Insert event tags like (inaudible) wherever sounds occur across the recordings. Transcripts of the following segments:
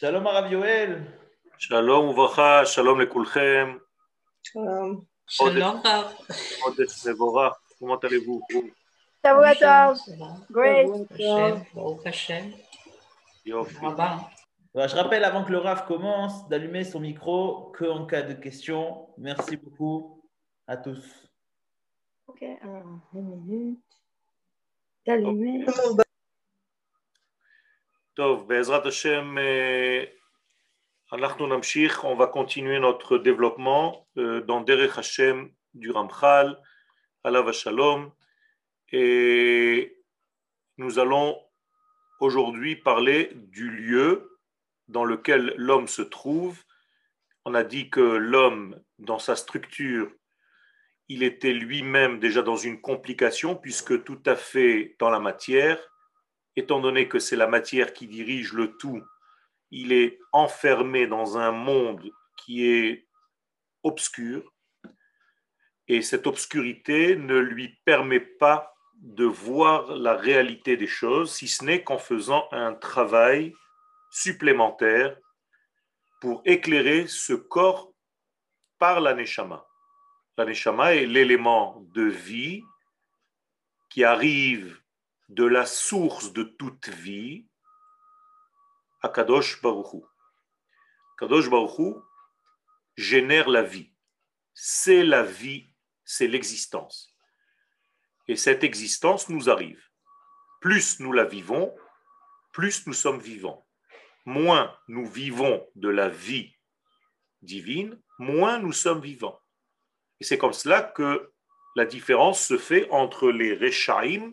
Shalom Arav Yoel. Shalom shalom Lekulchem. Shalom. Shalom comment allez-vous Great. Baruch Hashem. Je rappelle avant que le RAF commence d'allumer son micro que en cas de questions. Merci beaucoup à tous. Ok, טוב, בעזרת השם אה, אנחנו נמשיך, on va continuer notre développement euh, dans דרך השם du Ramchal, עליו השלום. Et nous allons aujourd'hui parler du lieu dans lequel l'homme se trouve. On a dit que l'homme, dans sa structure, il était lui-même déjà dans une complication puisque tout à fait dans la matière, étant donné que c'est la matière qui dirige le tout, il est enfermé dans un monde qui est obscur et cette obscurité ne lui permet pas de voir la réalité des choses, si ce n'est qu'en faisant un travail supplémentaire pour éclairer ce corps par la neshama. La neshama est l'élément de vie qui arrive de la source de toute vie, à Kadosh Baruchu. Kadosh Baruchu génère la vie. C'est la vie, c'est l'existence. Et cette existence nous arrive. Plus nous la vivons, plus nous sommes vivants. Moins nous vivons de la vie divine, moins nous sommes vivants. Et c'est comme cela que la différence se fait entre les Rechaim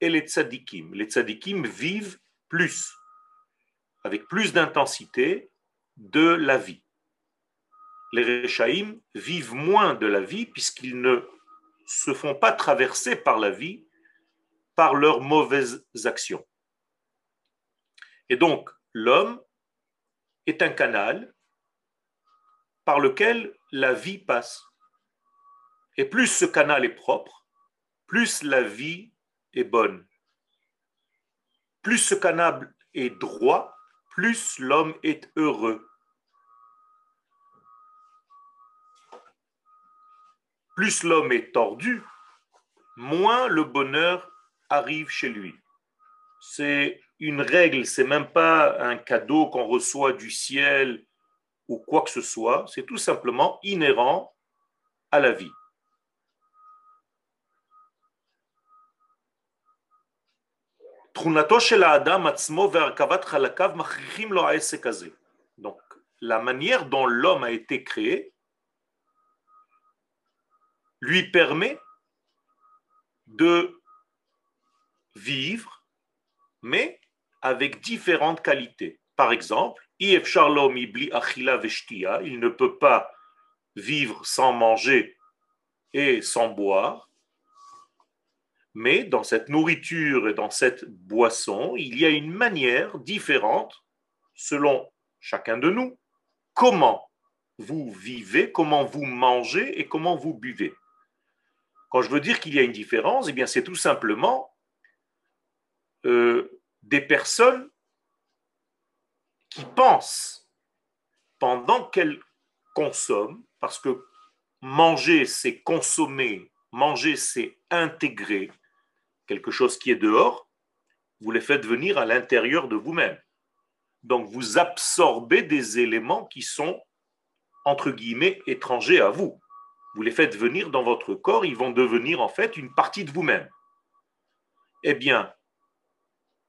et les Tzadikim. Les Tzadikim vivent plus, avec plus d'intensité de la vie. Les Rechaim vivent moins de la vie puisqu'ils ne se font pas traverser par la vie par leurs mauvaises actions. Et donc, l'homme est un canal par lequel la vie passe. Et plus ce canal est propre, plus la vie bonne. Plus ce canal est droit, plus l'homme est heureux. Plus l'homme est tordu, moins le bonheur arrive chez lui. C'est une règle, c'est même pas un cadeau qu'on reçoit du ciel ou quoi que ce soit, c'est tout simplement inhérent à la vie. Donc, la manière dont l'homme a été créé lui permet de vivre, mais avec différentes qualités. Par exemple, il ne peut pas vivre sans manger et sans boire, mais dans cette nourriture et dans cette boisson, il y a une manière différente selon chacun de nous. Comment vous vivez, comment vous mangez et comment vous buvez. Quand je veux dire qu'il y a une différence, eh c'est tout simplement euh, des personnes qui pensent pendant qu'elles consomment, parce que manger c'est consommer, manger c'est intégrer quelque chose qui est dehors, vous les faites venir à l'intérieur de vous-même. Donc vous absorbez des éléments qui sont, entre guillemets, étrangers à vous. Vous les faites venir dans votre corps, ils vont devenir en fait une partie de vous-même. Eh bien,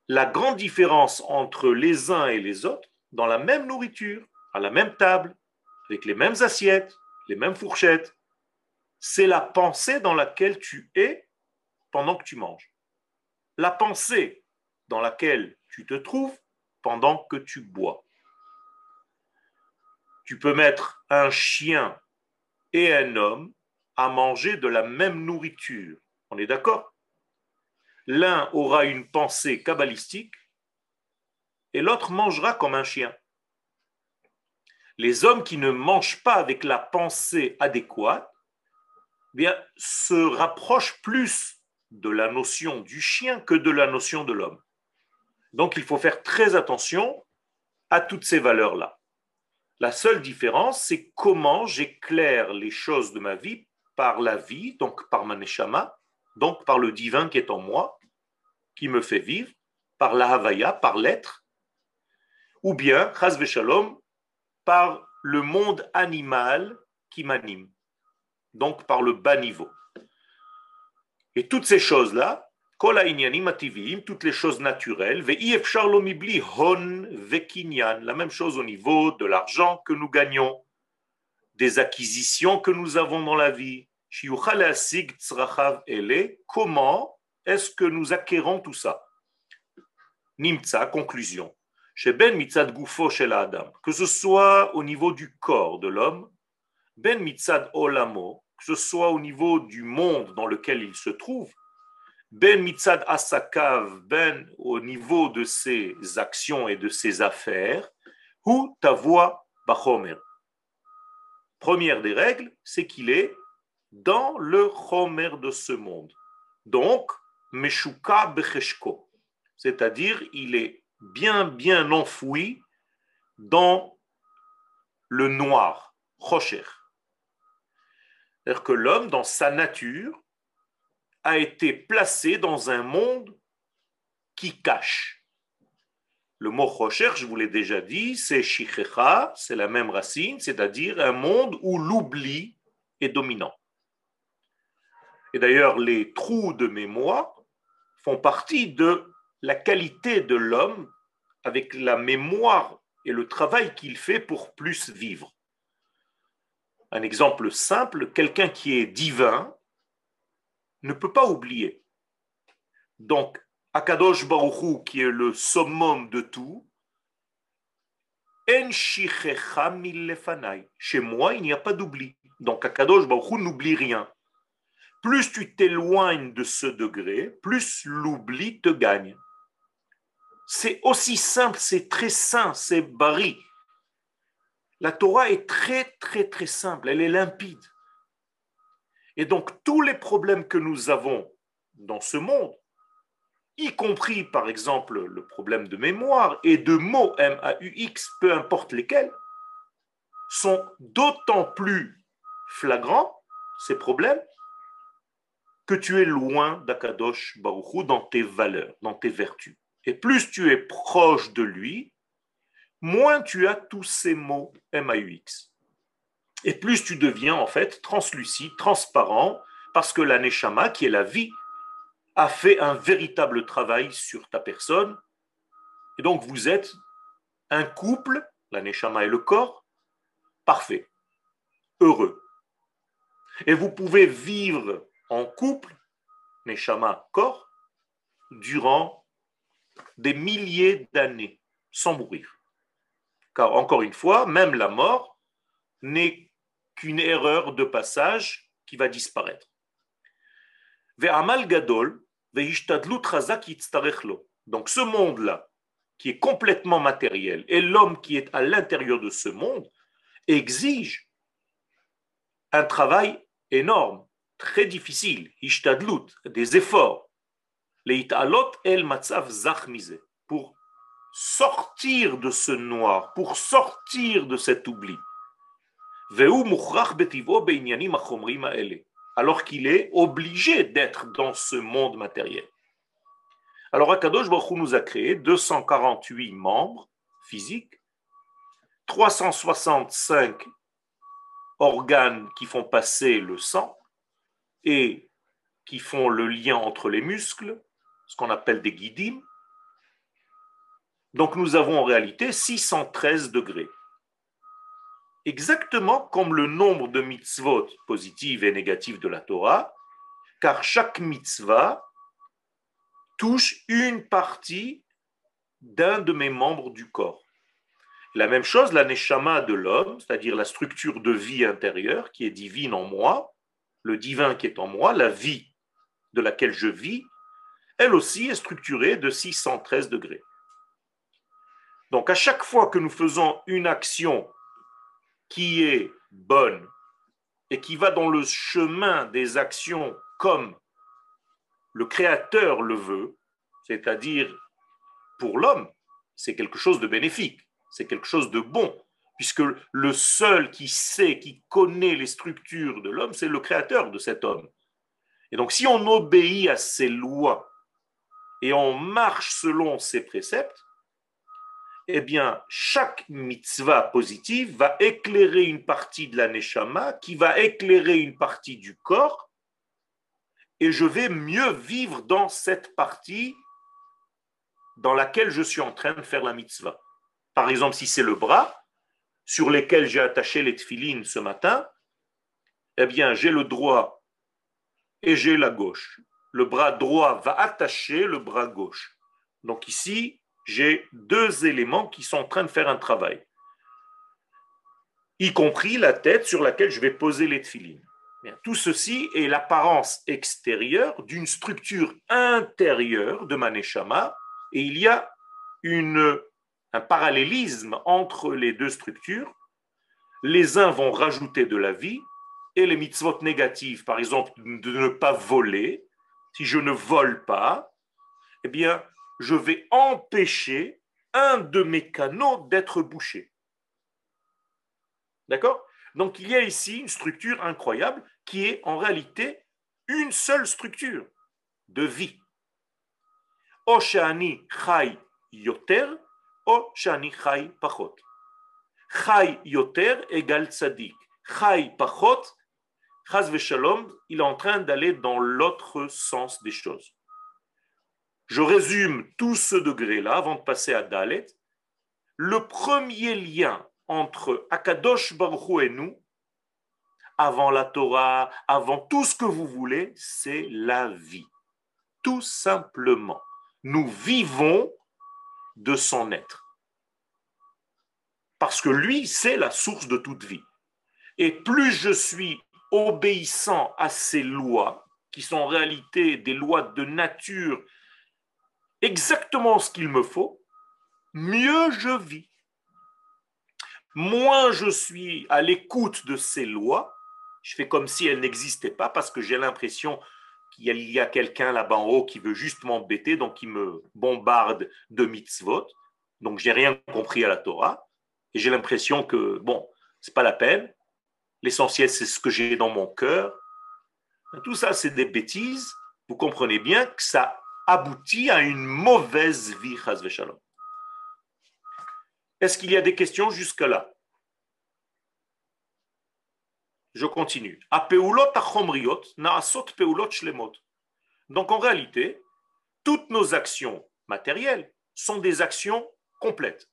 la grande différence entre les uns et les autres, dans la même nourriture, à la même table, avec les mêmes assiettes, les mêmes fourchettes, c'est la pensée dans laquelle tu es pendant que tu manges. La pensée dans laquelle tu te trouves pendant que tu bois. Tu peux mettre un chien et un homme à manger de la même nourriture. On est d'accord? L'un aura une pensée kabbalistique et l'autre mangera comme un chien. Les hommes qui ne mangent pas avec la pensée adéquate eh se rapprochent plus de la notion du chien que de la notion de l'homme. Donc il faut faire très attention a toutes ces valeurs-là. La seule différence, c'est comment j'éclaire les choses de ma vie par la vie, donc par ma neshama, donc par le divin qui est en moi, qui me fait vivre, par la havaya, par l'être, ou bien, chas shalom, par le monde animal qui m'anime, donc par le bas niveau. Et toutes ces choses-là, toutes les choses naturelles, la même chose au niveau de l'argent que nous gagnons, des acquisitions que nous avons dans la vie. Comment est-ce que nous acquérons tout ça? Nimtza, conclusion. Chez Ben Mitzad Gufo chez l'Adam, que ce soit au niveau du corps de l'homme, Ben Mitzad Olamo, que ce soit au niveau du monde dans lequel il se trouve, Ben Mitzad Asakav, Ben au niveau de ses actions et de ses affaires, ou voix Bachomer. Première des règles, c'est qu'il est dans le Chomer de ce monde. Donc, Meshuka Becheshko, c'est-à-dire il est bien, bien enfoui dans le noir, Rocher. C'est-à-dire que l'homme, dans sa nature, a été placé dans un monde qui cache. Le mot Rocher, je vous l'ai déjà dit, c'est Shichecha, c'est la même racine, c'est-à-dire un monde où l'oubli est dominant. Et d'ailleurs, les trous de mémoire font partie de la qualité de l'homme avec la mémoire et le travail qu'il fait pour plus vivre. Un exemple simple, quelqu'un qui est divin ne peut pas oublier. Donc, Akadosh Baruchou, qui est le summum de tout, En Chez moi, il n'y a pas d'oubli. Donc, Akadosh Baruchou n'oublie rien. Plus tu t'éloignes de ce degré, plus l'oubli te gagne. C'est aussi simple, c'est très sain, c'est bari. La Torah est très, très, très simple, elle est limpide. Et donc, tous les problèmes que nous avons dans ce monde, y compris par exemple le problème de mémoire et de mots M-A-U-X, peu importe lesquels, sont d'autant plus flagrants, ces problèmes, que tu es loin d'Akadosh Baruchou dans tes valeurs, dans tes vertus. Et plus tu es proche de lui, moins tu as tous ces mots M-A-U-X. Et plus tu deviens en fait translucide, transparent, parce que la Neshama, qui est la vie, a fait un véritable travail sur ta personne. Et donc vous êtes un couple, la Neshama et le corps, parfait, heureux. Et vous pouvez vivre en couple, Neshama, corps, durant des milliers d'années, sans mourir. Car encore une fois, même la mort n'est qu'une erreur de passage qui va disparaître. donc ce monde-là, qui est complètement matériel, et l'homme qui est à l'intérieur de ce monde, exige un travail énorme très difficile, des efforts, el matzav pour sortir de ce noir, pour sortir de cet oubli. Alors qu'il est obligé d'être dans ce monde matériel. Alors Akadosh Baruch nous a créé 248 membres physiques, 365 organes qui font passer le sang, et qui font le lien entre les muscles, ce qu'on appelle des guidim. Donc nous avons en réalité 613 degrés. Exactement comme le nombre de mitzvot positives et négatives de la Torah, car chaque mitzvah touche une partie d'un de mes membres du corps. La même chose, la neshama de l'homme, c'est-à-dire la structure de vie intérieure qui est divine en moi, le divin qui est en moi, la vie de laquelle je vis, elle aussi est structurée de 613 degrés. Donc à chaque fois que nous faisons une action qui est bonne et qui va dans le chemin des actions comme le Créateur le veut, c'est-à-dire pour l'homme, c'est quelque chose de bénéfique, c'est quelque chose de bon, puisque le seul qui sait, qui connaît les structures de l'homme, c'est le créateur de cet homme. Et donc si on obéit à ses lois et on marche selon ses préceptes, eh bien, chaque mitzvah positive va éclairer une partie de la neshama, qui va éclairer une partie du corps, et je vais mieux vivre dans cette partie dans laquelle je suis en train de faire la mitzvah. Par exemple, si c'est le bras sur lequel j'ai attaché les tefilines ce matin, eh bien, j'ai le droit et j'ai la gauche. Le bras droit va attacher le bras gauche. Donc ici, j'ai deux éléments qui sont en train de faire un travail, y compris la tête sur laquelle je vais poser les tefilines. Tout ceci est l'apparence extérieure d'une structure intérieure de Maneshama, et il y a un parallélisme entre les deux structures. Les uns vont rajouter de la vie, et les mitzvot négatives, par exemple, de ne pas voler, si je ne vole pas, eh bien, je vais empêcher un de mes canaux d'être bouché. D'accord? Donc il y a ici une structure incroyable qui est en réalité une seule structure de vie. Oshani chai yoter, Oshani chai pachot. Chai yoter égale tzadik. Chai pachot, chaz il est en train d'aller dans l'autre sens des choses. Je résume tout ce degré-là avant de passer à Dalet. Le premier lien entre Akadosh Baruch et nous, avant la Torah, avant tout ce que vous voulez, c'est la vie. Tout simplement. Nous vivons de son être. Parce que lui, c'est la source de toute vie. Et plus je suis obéissant à ces lois, qui sont en réalité des lois de nature exactement ce qu'il me faut, mieux je vis. Moins je suis à l'écoute de ces lois, je fais comme si elles n'existaient pas parce que j'ai l'impression qu'il y a quelqu'un là-bas en haut qui veut juste m'embêter, donc il me bombarde de mitzvot. Donc j'ai rien compris à la Torah et j'ai l'impression que bon, c'est pas la peine. L'essentiel c'est ce que j'ai dans mon cœur. Tout ça c'est des bêtises. Vous comprenez bien que ça aboutit à une mauvaise vie, Shalom. Est-ce qu'il y a des questions jusque-là Je continue. Donc en réalité, toutes nos actions matérielles sont des actions complètes.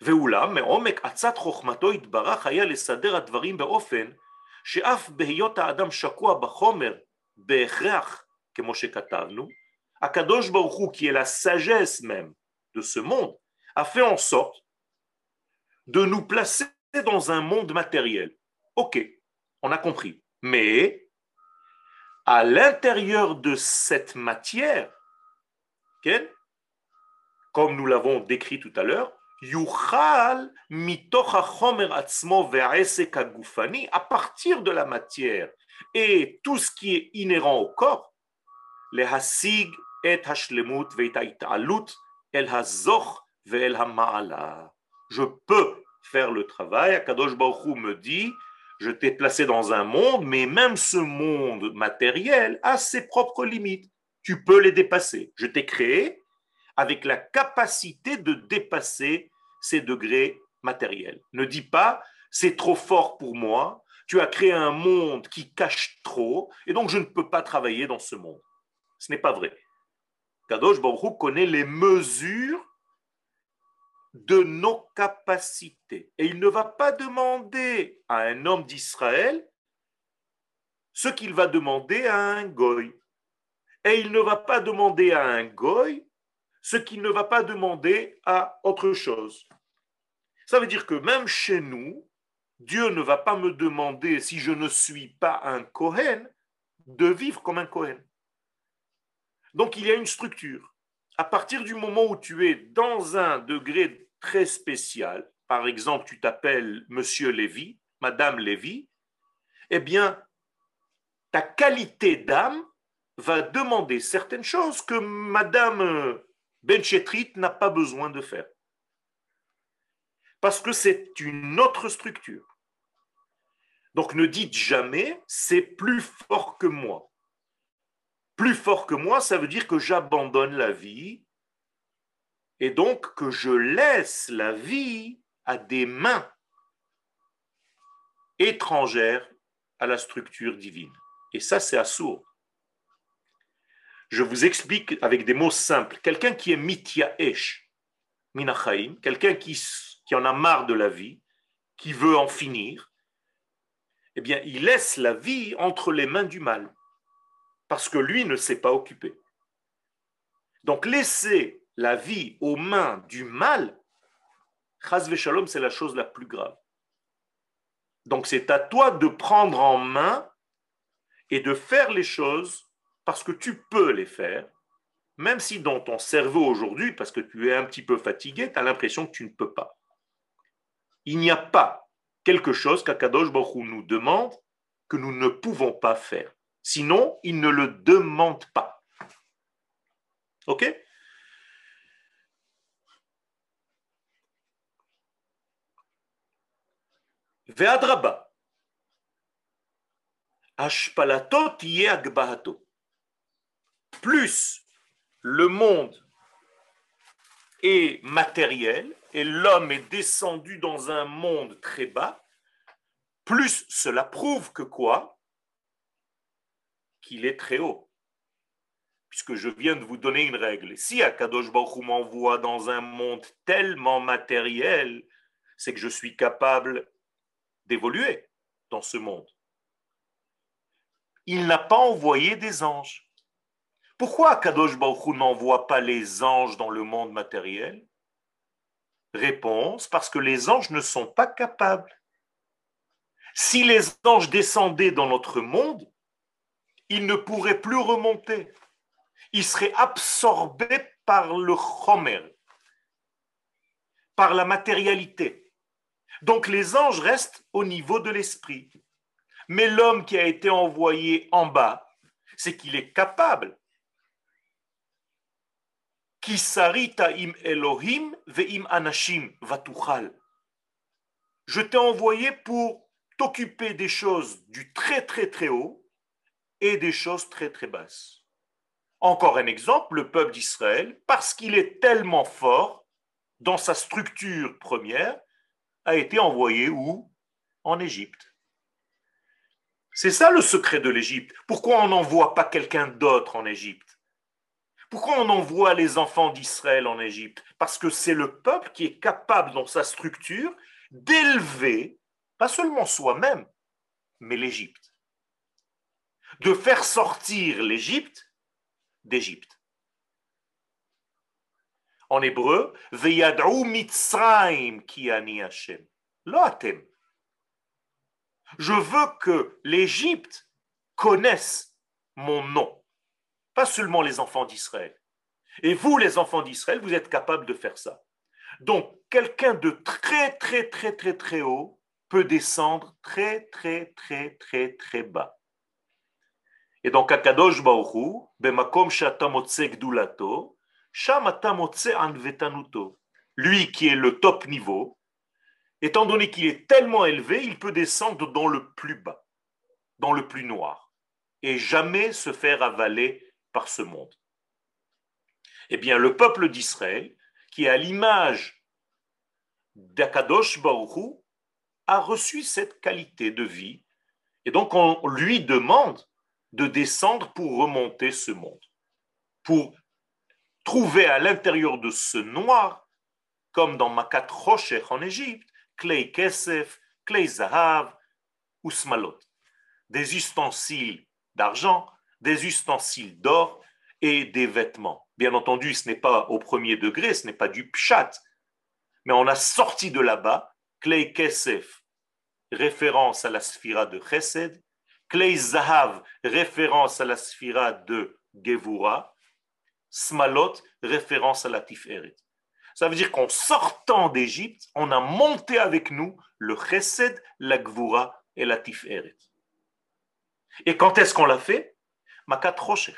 ואולם, מעומק עצת חוכמתו יתברך היה לסדר הדברים באופן שאף בהיות האדם שקוע בחומר בהכרח que Moshe Akadosh Baruchou, qui est la sagesse même de ce monde, a fait en sorte de nous placer dans un monde matériel. Ok, on a compris. Mais à l'intérieur de cette matière, comme nous l'avons décrit tout à l'heure, à partir de la matière et tout ce qui est inhérent au corps, להשיג את השלמות ואת ההתעלות אל הזוך ואל המעלה. Je peux faire le travail. Akadosh Baruch Hu me dit, je t'ai placé dans un monde, mais même ce monde matériel a ses propres limites. Tu peux les dépasser. Je t'ai créé avec la capacité de dépasser ces degrés matériels. Ne dis pas, c'est trop fort pour moi, tu as créé un monde qui cache trop, et donc je ne peux pas travailler dans ce monde. Ce n'est pas vrai. Kadosh Baruch connaît les mesures de nos capacités. Et il ne va pas demander à un homme d'Israël ce qu'il va demander à un goy. Et il ne va pas demander à un goy ce qu'il ne va pas demander à autre chose. Ça veut dire que même chez nous, Dieu ne va pas me demander, si je ne suis pas un Kohen, de vivre comme un Kohen. Donc il y a une structure. À partir du moment où tu es dans un degré très spécial, par exemple tu t'appelles Monsieur Lévy, Madame Lévy, eh bien ta qualité d'âme va demander certaines choses que Madame Benchetrit n'a pas besoin de faire. parce que c'est une autre structure. Donc ne dites jamais c'est plus fort que moi. Plus fort que moi, ça veut dire que j'abandonne la vie et donc que je laisse la vie à des mains étrangères à la structure divine. Et ça, c'est assourd. Je vous explique avec des mots simples. Quelqu'un qui est mityaesh, minachaim, quelqu'un qui, en a marre de la vie, qui veut en finir, eh bien, il laisse la vie entre les mains du mal, parce que lui ne s'est pas occupé. Donc, laisser la vie aux mains du mal, c'est la chose la plus grave. Donc, c'est à toi de prendre en main et de faire les choses parce que tu peux les faire, même si dans ton cerveau aujourd'hui, parce que tu es un petit peu fatigué, tu as l'impression que tu ne peux pas. Il n'y a pas quelque chose qu'Akadosh Baruch nous demande que nous ne pouvons pas faire. Sinon, il ne le demande pas. OK? Ve'adraba. Ashpalato agbahato. Plus le monde est matériel et l'homme est descendu dans un monde très bas, plus cela prouve que quoi? Qu'il est très haut. Puisque je viens de vous donner une règle. Si Akadosh Baruch m'envoie dans un monde tellement matériel, c'est que je suis capable d'évoluer dans ce monde. Il n'a pas envoyé des anges. Pourquoi Kadosh Baruch n'envoie pas les anges dans le monde matériel? Réponse, parce que les anges ne sont pas capables. Si les anges descendaient dans notre monde, ils ne pourraient plus remonter. Ils seraient absorbés par le chomer, par la matérialité. Donc les anges restent au niveau de l'esprit. Mais l'homme qui a été envoyé en bas, c'est qu'il est capable. im Elohim ve'im anashim vatuchal. Je t'ai envoyé pour t'occuper des choses du très très très haut et des choses très très basses. Encore un exemple, le peuple d'Israël, parce qu'il est tellement fort dans sa structure première, a été envoyé où? En Égypte. C'est ça le secret de l'Égypte. Pourquoi on n'envoie pas quelqu'un d'autre en Égypte? Pourquoi on envoie les enfants d'Israël en Égypte? Parce que c'est le peuple qui est capable dans sa structure d'élever, pas seulement soi-même, mais l'Égypte. De faire sortir l'Égypte d'Égypte. En hébreu, Veyad'u Mitzrayim ki ani Hashem. Loatem. Je veux que l'Égypte connaisse mon nom, pas seulement les enfants d'Israël. Et vous, les enfants d'Israël, vous êtes capables de faire ça. Donc, quelqu'un de très, très, très, très, très haut peut descendre très, très, très, très, très bas. Et donc, Akadosh Baruchu, Bemakom Shatamotse Gdulato, Anvetanuto. Lui qui est le top niveau, étant donné qu'il est tellement élevé, il peut descendre dans le plus bas, dans le plus noir, et jamais se faire avaler par ce monde. Eh bien, le peuple d'Israël, qui est à l'image d'Akadosh Baruchu, a reçu cette qualité de vie, et donc on lui demande de descendre pour remonter ce monde, pour trouver à l'intérieur de ce noir, comme dans Makat Rocher en Égypte, Klei Kesef, Klei Zahav ou. Des ustensiles d'argent, des ustensiles d'or et des vêtements. Bien entendu, ce n'est pas au premier degré, ce n'est pas du pshat, mais on a sorti de là-bas Klei Kesef, référence à la sphira de Chesed, Klei Zahav, référence à la sphira de Gevura, Smalot, référence à la Tiferet. Ça veut dire qu'en sortant d'Égypte, on a monté avec nous le Chesed, la Gvura et la Tiferet. Et quand est-ce qu'on l'a fait? Makat Rocher,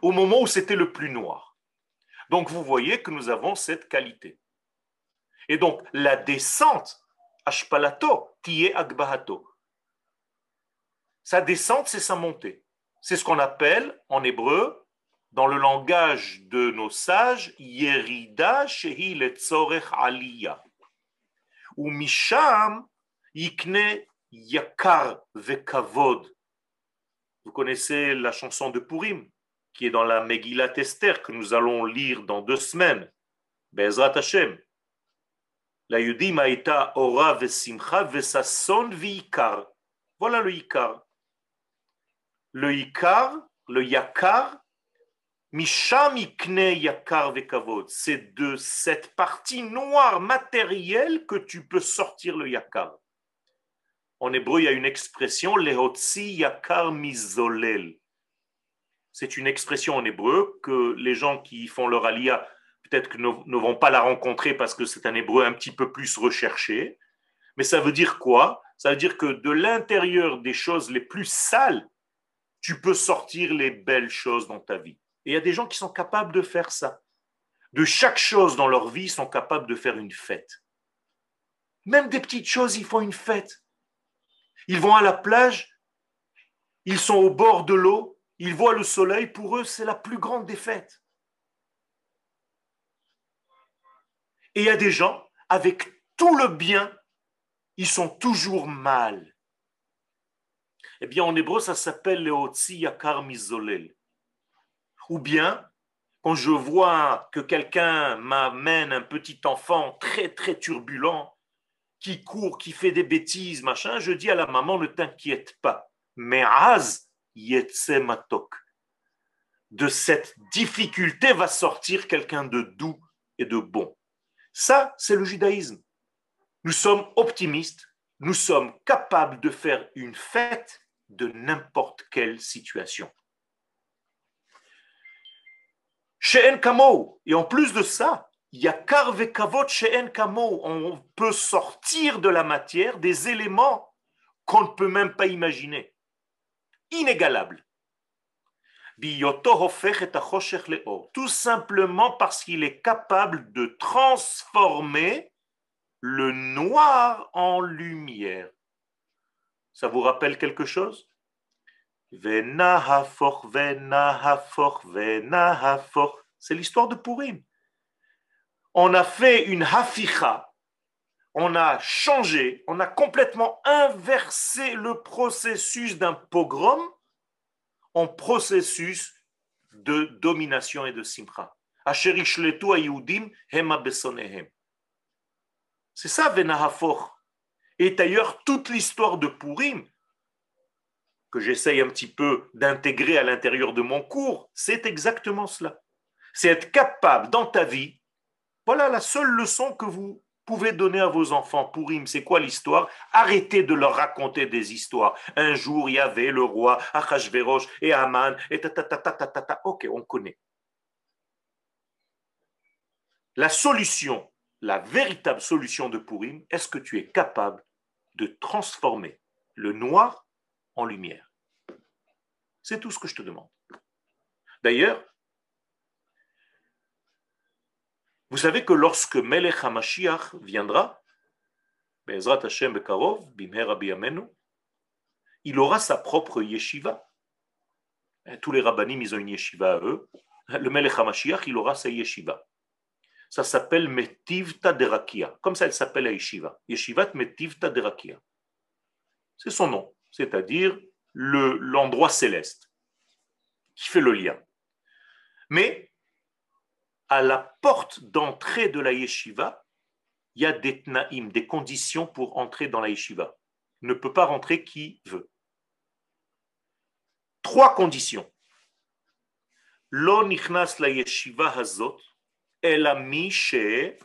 au moment où c'était le plus noir. Donc vous voyez que nous avons cette qualité. Et donc, la descente, Ashpalato, Tie Agbahato. Sa descente, c'est sa montée. C'est ce qu'on appelle en hébreu, dans le langage de nos sages, Yerida Shehi Letzorech Aliyah. Ou Misham Yikne Yakar Vekavod. Vous connaissez la chanson de Purim, qui est dans la Megillat Esther, que nous allons lire dans deux semaines. Bezrat Hashem. La Yudim Aïta Ora Vesimcha Vesason Vikar. Voilà le Ikar. Le Ikar, le Yakar, Misham Ikne Yakar Vekavod. C'est de cette partie noire matérielle que tu peux sortir le Yakar. En hébreu, il y a une expression, Lehotzi Yakar Mizolel. C'est une expression en hébreu que les gens qui font leur alia peut-être que ne, ne vont pas la rencontrer parce que c'est un hébreu un petit peu plus recherché. Mais ça veut dire quoi? Ça veut dire que de l'intérieur des choses les plus sales, tu peux sortir les belles choses dans ta vie. Et il y a des gens qui sont capables de faire ça. De chaque chose dans leur vie, ils sont capables de faire une fête. Même des petites choses, ils font une fête. Ils vont à la plage, ils sont au bord de l'eau, ils voient le soleil, pour eux, c'est la plus grande des fêtes. Et il y a des gens, avec tout le bien, ils sont toujours mal. Eh bien, en hébreu, ça s'appelle le Otsi Yakar Mizolel. Ou bien, quand je vois que quelqu'un m'amène un petit enfant très, très turbulent, qui court, qui fait des bêtises, machin, je dis à la maman, ne t'inquiète pas. Mais Az Matok. De cette difficulté va sortir quelqu'un de doux et de bon. Ça, c'est le judaïsme. Nous sommes optimistes, nous sommes capables de faire une fête de n'importe quelle situation. Chez Kamo, et en plus de ça, il y a Karvekavot chez Kamo, on peut sortir de la matière des éléments qu'on ne peut même pas imaginer. Inégalable. Tout simplement parce qu'il est capable de transformer le noir en lumière. Ça vous rappelle quelque chose? C'est l'histoire de Purim. On a fait une haficha, on a changé, on a complètement inversé le processus d'un pogrom en processus de domination et de simcha. C'est ça, Venahafor. Et d'ailleurs, toute l'histoire de Purim, que j'essaye un petit peu d'intégrer à l'intérieur de mon cours, c'est exactement cela. C'est être capable dans ta vie, voilà la seule leçon que vous pouvez donner à vos enfants. Pourim, c'est quoi l'histoire? Arrêtez de leur raconter des histoires. Un jour, il y avait le roi Achashverosh et Aman et ta ta ta ta ta ta ta. Ok, on connaît. La solution, la véritable solution de Pourim, est-ce que tu es capable de transformer le noir en lumière C'est tout ce que je te demande. D'ailleurs, Vous savez que lorsque Melech HaMashiach viendra, Be'ezrat Hashem Bekarov, Bimher il aura sa propre yeshiva. Tous les rabbinim, ils ont une yeshiva à eux. Le Melech HaMashiach, il aura sa yeshiva. Ça s'appelle Metivta Derakia. Comme ça, elle s'appelle yeshiva. Yeshivat Metivta Derakia. C'est son nom, c'est-à-dire l'endroit céleste qui fait le lien. Mais à la porte d'entrée de la yeshiva, il y a des tnaïm, des conditions pour entrer dans la yeshiva. Ne peut pas rentrer qui veut. Trois conditions. Lo nichnas la yeshiva hazot, El Amiché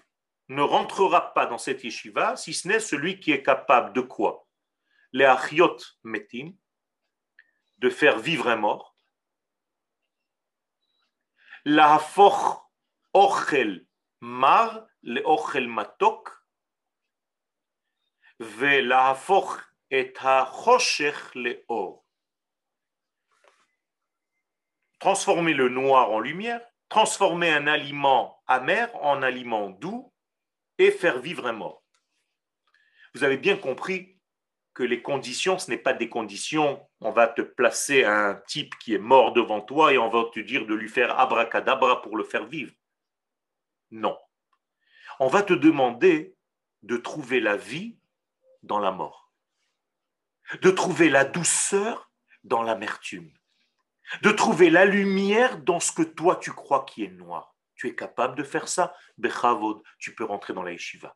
ne rentrera pas dans cette yeshiva si ce n'est celui qui est capable de quoi? Les Achiot Metim, de faire vivre un mort. La Hafoch Ochel Mar, le Ochel Matok. Ve la Hafoch et HaChoshech le Or. Transformer le noir en lumière transformer un aliment amer en aliment doux, et faire vivre un mort. Vous avez bien compris que les conditions, ce n'est pas des conditions, on va te placer un type qui est mort devant toi et on va te dire de lui faire abracadabra pour le faire vivre. Non. On va te demander de trouver la vie dans la mort, de trouver la douceur dans l'amertume, de trouver la lumière dans ce que toi tu crois qui est noir. Tu es capable de faire ça Bechavod, tu peux rentrer dans la yeshiva.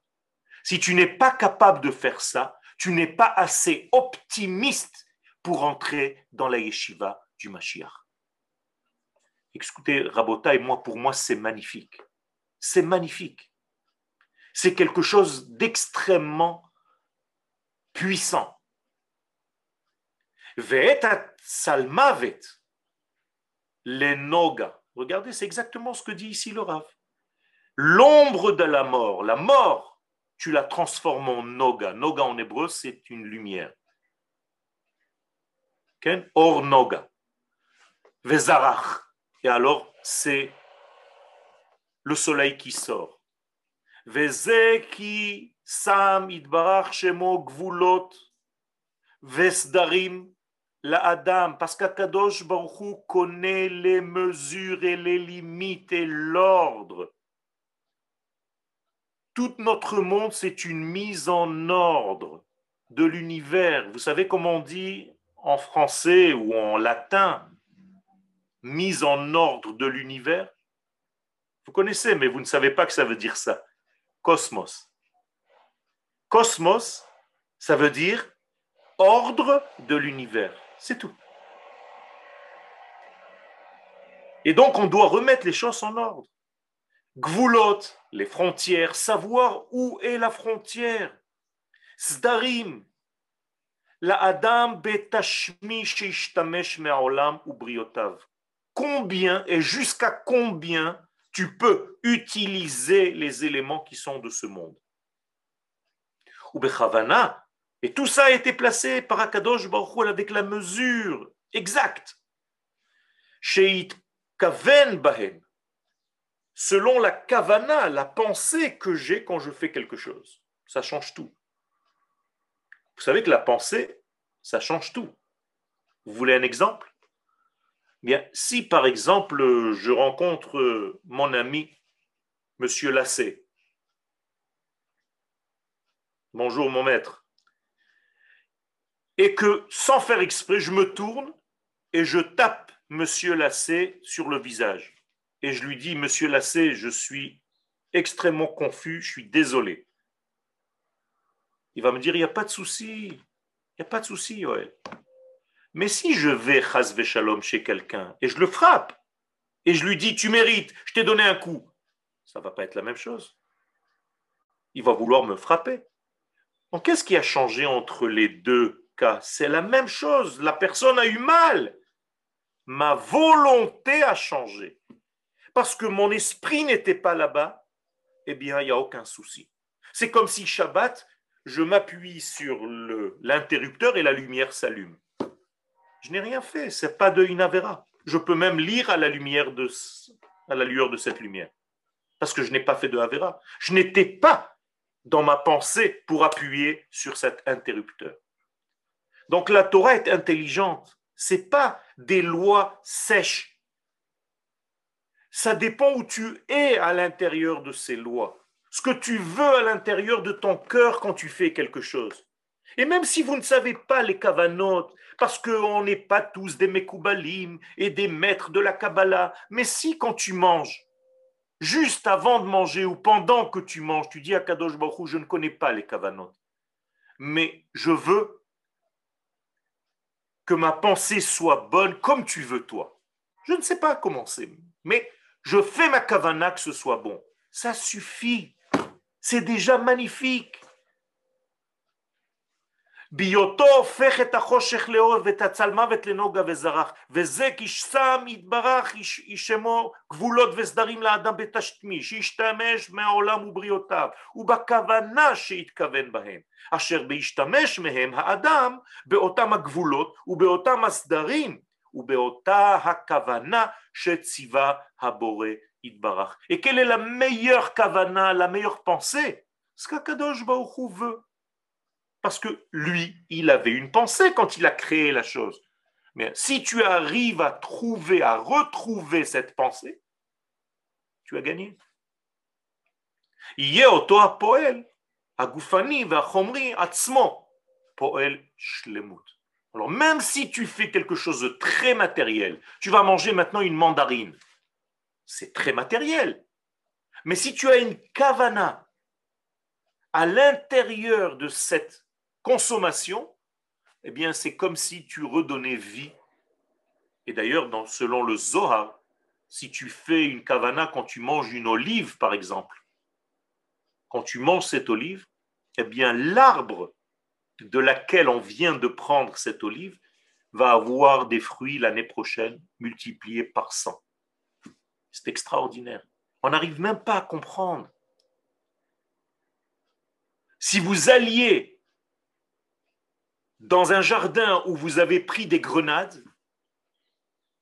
Si tu n'es pas capable de faire ça, tu n'es pas assez optimiste pour entrer dans la yeshiva du Mashiach. Écoutez, Rabota et moi, pour moi, c'est magnifique. C'est magnifique. C'est quelque chose d'extrêmement puissant. salmavet, les noga. Regardez, c'est exactement ce que dit ici le Rav. L'ombre de la mort, la mort tu la transformes en noga. Noga en hébreu, c'est une lumière. Or noga. Vezarach. Et alors, c'est le soleil qui sort. Vezeki sam idbarach shemo gvulot vesdarim la Adam, parce qu'Akadosh Baruch connaît les mesures et les limites et l'ordre tout notre monde, c'est une mise en ordre de l'univers. Vous savez comment on dit en français ou en latin mise en ordre de l'univers? Vous connaissez, mais vous ne savez pas que ça veut dire ça. Cosmos. Cosmos, ça veut dire ordre de l'univers. C'est tout. Et donc, on doit remettre les choses en ordre. Gvulot, les frontières, savoir où est la frontière. Zdarim, la Adam betashmi sheishtamesh me'olam ou briotav. Combien et jusqu'à combien tu peux utiliser les éléments qui sont de ce monde? Ou bechavana, et tout ça a été placé par Akadosh Baruch avec la mesure exacte. Sheit kaven bahem selon la kavana, la pensée que j'ai quand je fais quelque chose. Ça change tout. Vous savez que la pensée, ça change tout. Vous voulez un exemple? Bien, si par exemple je rencontre mon ami Monsieur Lassé, bonjour mon maître, et que sans faire exprès, je me tourne et je tape Monsieur Lassé sur le visage et je lui dis, Monsieur Lassé, je suis extrêmement confus, je suis désolé. Il va me dire, il n'y a pas de souci, il n'y a pas de souci, Yoel. Mais si je vais, chas shalom, chez quelqu'un, et je le frappe, et je lui dis, tu mérites, je t'ai donné un coup, ça ne va pas être la même chose. Il va vouloir me frapper. Donc, qu'est-ce qui a changé entre les deux C'est la même chose. La personne a eu mal. Ma volonté a changé parce que mon esprit n'était pas là-bas, eh bien, il n'y a aucun souci. C'est comme si Shabbat, je m'appuie sur l'interrupteur et la lumière s'allume. Je n'ai rien fait, c'est pas de Inavera. Je peux même lire à la lumière de à la lueur de cette lumière parce que je n'ai pas fait de Avera. Je n'étais pas dans ma pensée pour appuyer sur cet interrupteur. Donc la Torah est intelligente. C'est pas des lois sèches ça dépend où tu es à l'intérieur de ces lois. Ce que tu veux à l'intérieur de ton cœur quand tu fais quelque chose. Et même si vous ne savez pas les kavanotes, parce qu'on n'est pas tous des mekoubalim et des maîtres de la Kabbalah, mais si quand tu manges, juste avant de manger ou pendant que tu manges, tu dis à Kadosh Baruch je ne connais pas les kavanotes, mais je veux que ma pensée soit bonne comme tu veux toi. Je ne sais pas comment c'est, mais je fais ma kavana que ce soit bon. Ça suffit. C'est déjà magnifique. בהיותו הופך את החושך לאור ואת הצלמוות לנוגה וזרח וזה כי שם יתברך ישמו גבולות וסדרים לאדם בתשתמי שישתמש מהעולם ובריאותיו ובכוונה שהתכוון בהם אשר בהשתמש מהם האדם באותם הגבולות ובאותם הסדרים ובאותה הכוונה שציווה הבורא יתברך. Et quelle est kavana, la meilleure pensée qu'Akadosh Baruch Hu veut. Parce que lui, il avait une pensée quand il a créé la chose. Mais si tu arrives à trouver, à retrouver cette pensée, tu as gagné. Alors même si tu fais quelque chose de très matériel, tu vas manger maintenant une mandarine, c'est très matériel. Mais si tu as une kavana à l'intérieur de cette consommation, eh bien, c'est comme si tu redonnais vie. Et d'ailleurs, selon le Zohar, si tu fais une kavana quand tu manges une olive, par exemple, quand tu manges cette olive, eh bien, l'arbre de laquelle on vient de prendre cette olive va avoir des fruits l'année prochaine multipliés par 100. C'est extraordinaire. On n'arrive même pas à comprendre. Si vous alliez dans un jardin où vous avez pris des grenades,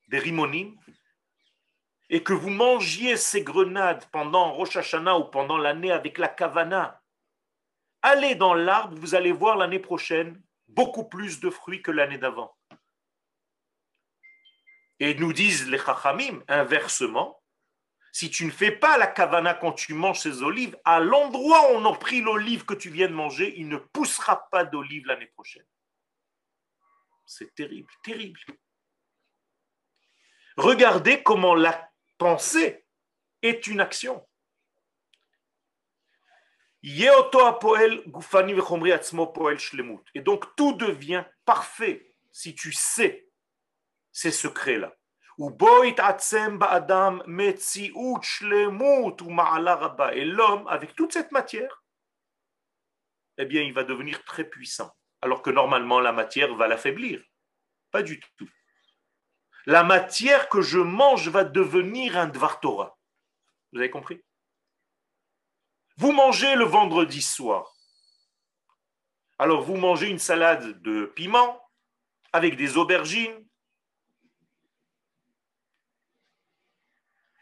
des rimonimes, et que vous mangiez ces grenades pendant Rosh Hashanah ou pendant l'année avec la kavana, allez dans l'arbre, vous allez voir l'année prochaine beaucoup plus de fruits que l'année d'avant. Et nous disent les chachamim, inversement, si tu ne fais pas la kavana quand tu manges ces olives, à l'endroit où on a pris l'olive que tu viens de manger, il ne poussera pas d'olive l'année prochaine. C'est terrible, terrible. Regardez comment la pensée est une action. Et donc tout devient parfait si tu sais ces secrets-là. Et l'homme, avec toute cette matière, eh bien, il va devenir très puissant alors que normalement la matière va l'affaiblir. Pas du tout. La matière que je mange va devenir un Dvar Torah. Vous avez compris? Vous mangez le vendredi soir. Alors vous mangez une salade de piment avec des aubergines.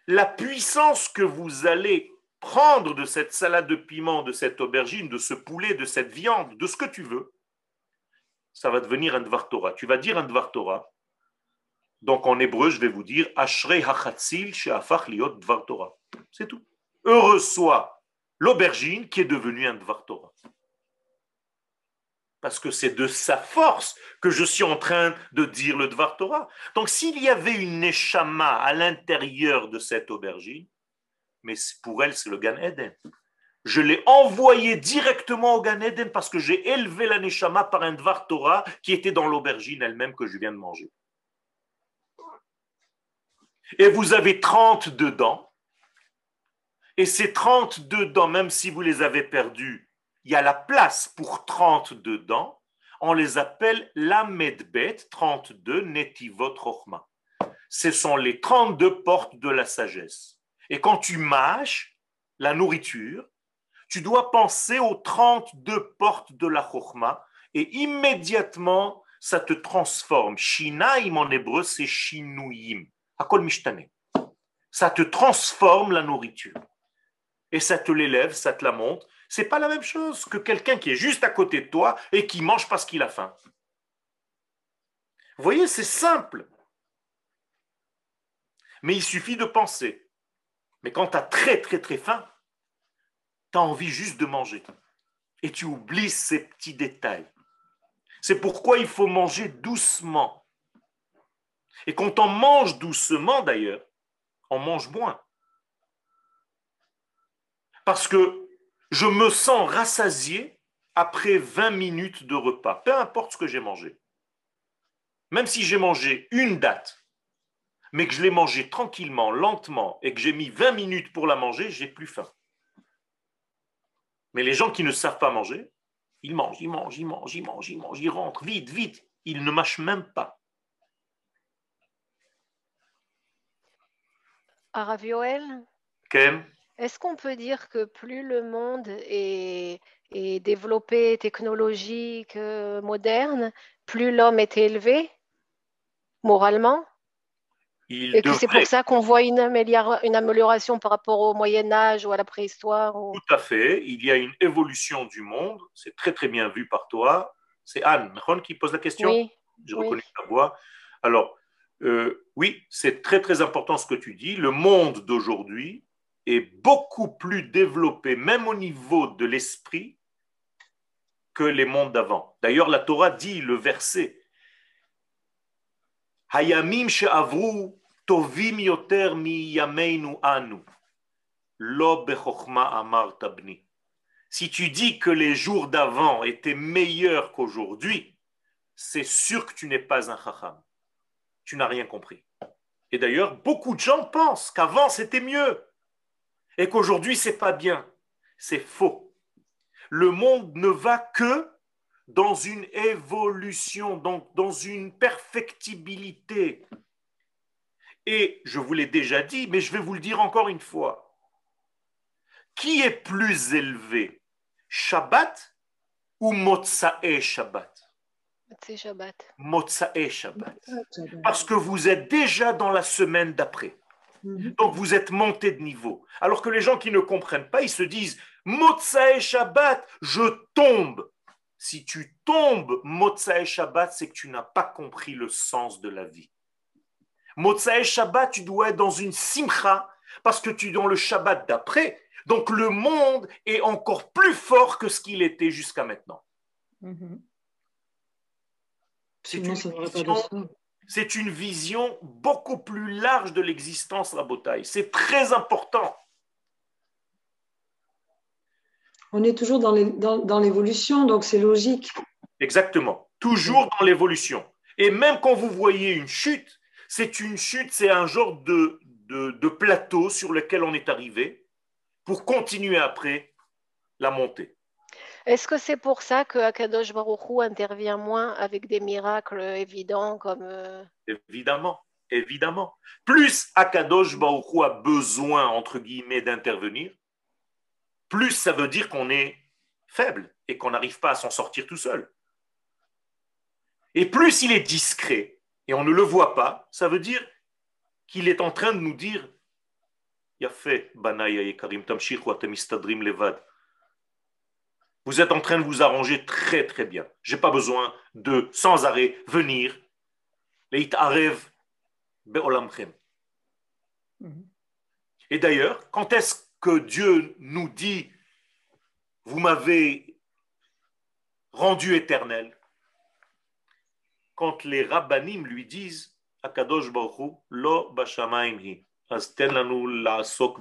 La puissance que vous allez prendre de cette salade de piment, de cette aubergine, de ce poulet, de cette viande, de ce que tu veux, ça va devenir un Dvar Torah. Tu vas dire un Dvar Torah. Donc en hébreu, je vais vous dire Ashrei hachatzil she'afach liot Dvar Torah. C'est tout. Heureux soit l'aubergine qui est devenue un Dvar Torah. Parce que c'est de sa force que je suis en train de dire le Dvar Torah. Donc s'il y avait une Neshama à l'intérieur de cette aubergine, mais pour elle, c'est le Gan Eden je l'ai envoyé directement au Gan Eden parce que j'ai élevé la Neshama par un Dvar Torah qui était dans l'aubergine elle-même que je viens de manger. Et vous avez 32 dents. Et ces 32 dents, même si vous les avez perdues, il y a la place pour 32 dents. On les appelle la Medbet 32 Netivot Rochma. Ce sont les 32 portes de la sagesse. Et quand tu mâches la nourriture, tu dois penser aux 32 portes de la Chokhmah et immédiatement, ça te transforme. Shinaim en hébreu, c'est shinuyim. Akol. Ça te transforme la nourriture. Et ça te l'élève, ça te la monte. C'est pas la même chose que quelqu'un qui est juste à côté de toi et qui mange parce qu'il a faim. Vous voyez, c'est simple. Mais il suffit de penser. Mais quand tu as très très très faim, tu as envie juste de manger. Et tu oublies ces petits détails. C'est pourquoi il faut manger doucement. Et quand on mange doucement, d'ailleurs, on mange moins. Parce que je me sens rassasié après 20 minutes de repas, peu importe ce que j'ai mangé. Même si j'ai mangé une date, mais que je l'ai mangé tranquillement, lentement, et que j'ai mis 20 minutes pour la manger, j'ai plus faim. Mais les gens qui ne savent pas manger, ils mangent, ils mangent, ils mangent, ils mangent, ils mangent, ils rentrent vite, vite. Ils ne mâchent même pas. Aravioel Est-ce qu'on peut dire que plus le monde est, est développé, technologique, moderne, plus l'homme est élevé moralement? Et que c'est pour ça qu'on voit une, amélioration par rapport au Moyen Âge ou à la préhistoire. Tout à fait. Il y a une évolution du monde. C'est très très bien vu par toi. C'est Anne qui pose la question. Oui. Je reconnais ta voix. Alors, euh, oui, c'est très très important ce que tu dis. Le monde d'aujourd'hui est beaucoup plus développé, même au niveau de l'esprit, que les mondes d'avant. D'ailleurs, la Torah dit le verset Hayamim she'avru Si tu dis que les jours d'avant étaient meilleurs qu'aujourd'hui, c'est sûr que tu n'es pas un chacham. Tu n'as rien compris. Et d'ailleurs, beaucoup de gens pensent qu'avant c'était mieux et qu'aujourd'hui c'est pas bien. C'est faux. Le monde ne va que dans une évolution, donc dans une perfectibilité. Et je vous l'ai déjà dit, mais je vais vous le dire encore une fois. Qui est plus élevé Shabbat ou Motsae Shabbat? Shabbat. Motsae Shabbat. Parce que vous êtes déjà dans la semaine d'après. Mhm. Donc vous êtes monté de niveau. Alors que les gens qui ne comprennent pas, ils se disent Motsae Shabbat, je tombe. Si tu tombes Motsae Shabbat, c'est que tu n'as pas compris le sens de la vie. Motsae Shabbat, tu dois être dans une simcha parce que tu es dans le Shabbat d'après. Donc le monde est encore plus fort que ce qu'il était jusqu'à maintenant. Mhm. C'est une, vision beaucoup plus large de l'existence, la bataille. C'est très important. On est toujours dans l'évolution, donc c'est logique. Exactement. Toujours dans l'évolution. Et même quand vous voyez une chute, c'est une chute, c'est un genre de, de, plateau sur lequel on est arrivé pour continuer après la montée. Est-ce que c'est pour ça que Akadosh Baruchou intervient moins avec des miracles évidents comme... Euh, évidemment, évidemment. Plus Akadosh Baruchou a besoin, entre guillemets, d'intervenir, plus ça veut dire qu'on est faible et qu'on n'arrive pas à s'en sortir tout seul. Et plus il est discret et on ne le voit pas, ça veut dire qu'il est en train de nous dire Vous êtes en train de vous arranger très très bien. Je n'ai pas besoin de sans arrêt venir. Et d'ailleurs, quand est-ce que Dieu nous dit, vous m'avez rendu éternel, quand les rabbanim lui disent, Akadosh Baruch lo bashamaim hi, la sok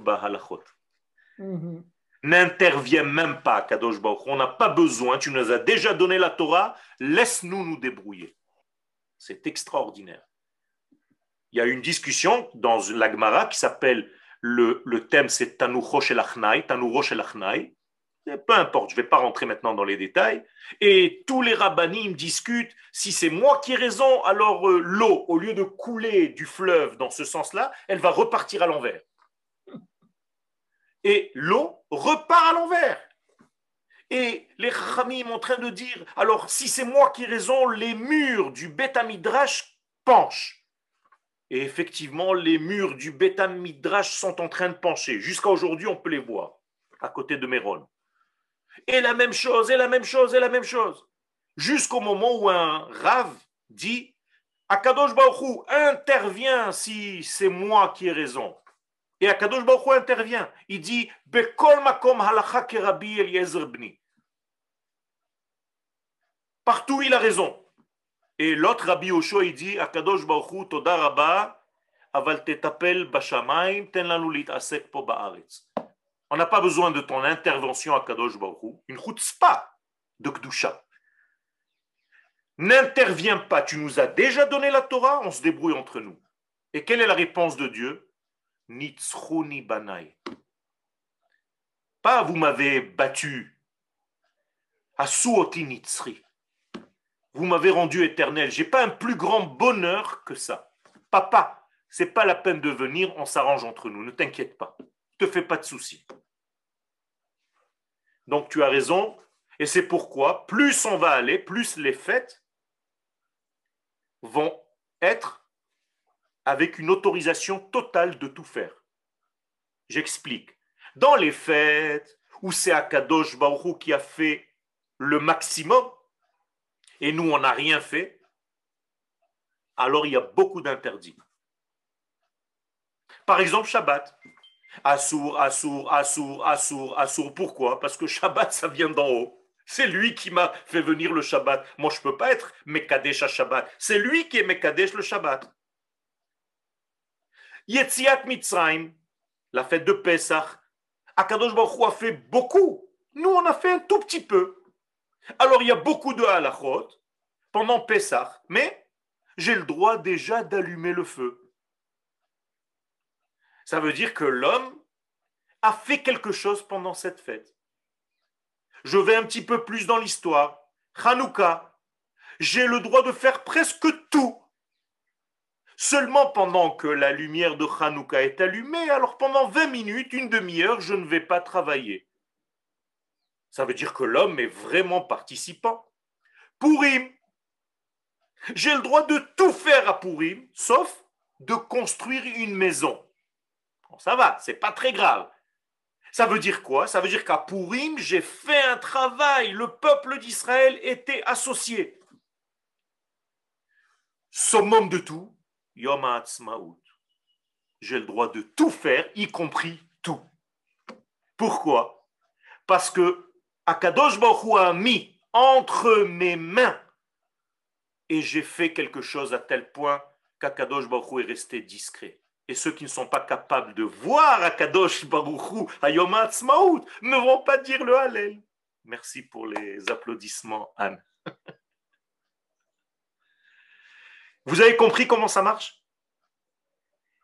mhm. N'interviens même pas, Kadosh Baruch. On n'a pas besoin, tu nous as déjà donné la Torah, laisse-nous nous débrouiller. C'est extraordinaire. Il y a une discussion dans l'Agmara qui s'appelle le, thème c'est Tanourosh el Achnai, Tanourosh el Achnai. Peu importe, je ne vais pas rentrer maintenant dans les détails. Et tous les rabbinim discutent si c'est moi qui ai raison, alors euh, l'eau, au lieu de couler du fleuve dans ce sens-là, elle va repartir à l'envers. Et l'eau repart à l'envers. Et les rabbinim sont en train de dire alors si c'est moi qui ai raison, les murs du Beth Midrash penchent. Et effectivement, les murs du Beta Midrash sont en train de pencher. Jusqu'à aujourd'hui, on peut les voir à côté de Méron. Et la même chose, et la même chose, et la même chose. Jusqu'au moment où un Rav dit Akadosh Baruch intervient si c'est moi qui ai raison. Et Akadosh Baruch intervient. Il dit Bekol makom halacha kerabi Eliezer bni. Partout il a raison. Et l'autre Rabbi Osho, il dit, Akadosh Baruch Toda Rabba, aval tetapel bashamaim, ten lanu asek po ba'aretz. On n'a pas besoin de ton intervention, Akadosh Baruch une chutzpah de Kdusha. N'interviens pas, tu nous as déjà donné la Torah, on se débrouille entre nous. Et quelle est la réponse de Dieu? Nitzchuni banai. Pas vous m'avez battu. Asuoti nitzri vous m'avez rendu éternel. J'ai pas un plus grand bonheur que ça. Papa, c'est pas la peine de venir, on s'arrange entre nous. Ne t'inquiète pas. Ne te fais pas de soucis. Donc tu as raison, et c'est pourquoi plus on va aller, plus les fêtes vont être avec une autorisation totale de tout faire. J'explique. Dans les fêtes, où c'est Akadosh Baruch qui a fait le maximum, et nous, on n'a rien fait, alors il y a beaucoup d'interdits. Par exemple, Shabbat. Assour, Assour, Assour, Assour, Assour. Pourquoi? Parce que Shabbat, ça vient d'en haut. C'est lui qui m'a fait venir le Shabbat. Moi, je ne peux pas être Mekadesh à Shabbat. C'est lui qui est Mekadesh le Shabbat. Yetziat Mitzrayim, la fête de Pesach, Akadosh Baruch a fait beaucoup. Nous, on a fait un tout petit peu. Alors, il y a beaucoup de halachot pendant Pesach, mais j'ai le droit déjà d'allumer le feu. Ça veut dire que l'homme a fait quelque chose pendant cette fête. Je vais un petit peu plus dans l'histoire. Hanouka, j'ai le droit de faire presque tout. Seulement pendant que la lumière de Hanouka est allumée, alors pendant 20 minutes, une demi-heure, je ne vais pas travailler. Ça veut dire que l'homme est vraiment participant. Pourim, j'ai le droit de tout faire à Pourim, sauf de construire une maison. Ça va, c'est pas très grave. Ça veut dire quoi? Ça veut dire qu'à Purim, j'ai fait un travail. Le peuple d'Israël était associé. Summum de tout, Yom HaAtzmaut. J'ai le droit de tout faire, y compris tout. Pourquoi? Parce que Akadosh Baruch a mis entre mes mains et j'ai fait quelque chose à tel point qu'Akadosh Baruch est resté discret. Et ceux qui ne sont pas capables de voir Akadosh Baruchou à Yom ne vont pas dire le Hallel. Merci pour les applaudissements, Anne. (laughs) Vous avez compris comment ça marche?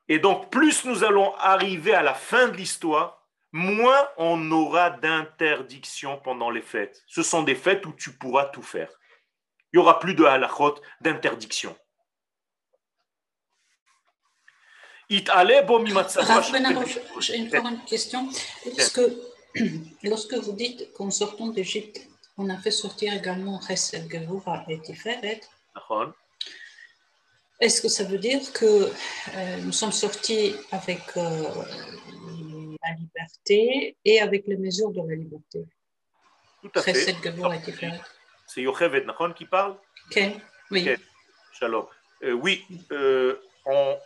Et donc, plus nous allons arriver à la fin de l'histoire, moins on aura d'interdictions pendant les fêtes. Ce sont des fêtes où tu pourras tout faire. Il n'y aura plus de halachot, d'interdiction. J'ai encore une question. Lorsque vous dites qu'en sortant d'Égypte, on a fait sortir également Chesed Gevura et Tiferet, est-ce que ça veut dire que euh, nous sommes sortis avec euh, la liberté et avec les mesures de la liberté? Tout à fait. C'est Yochevet Nahon qui parle? Oui. Shalom. Euh, oui, on,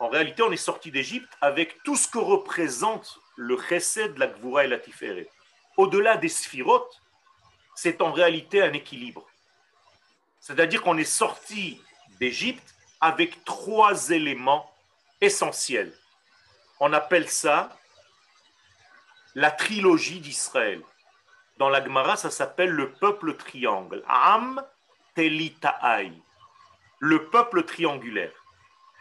en réalité, on est sorti d'Égypte avec tout ce que représente le chesed, la gvura et la tiferet. Au-delà des sphirotes, c'est en réalité un équilibre. C'est-à-dire qu'on est sorti d'Égypte avec trois éléments essentiels. On appelle ça la trilogie d'Israël. Dans la Gemara, ça s'appelle le peuple triangle. Am Telitaï, le peuple triangulaire.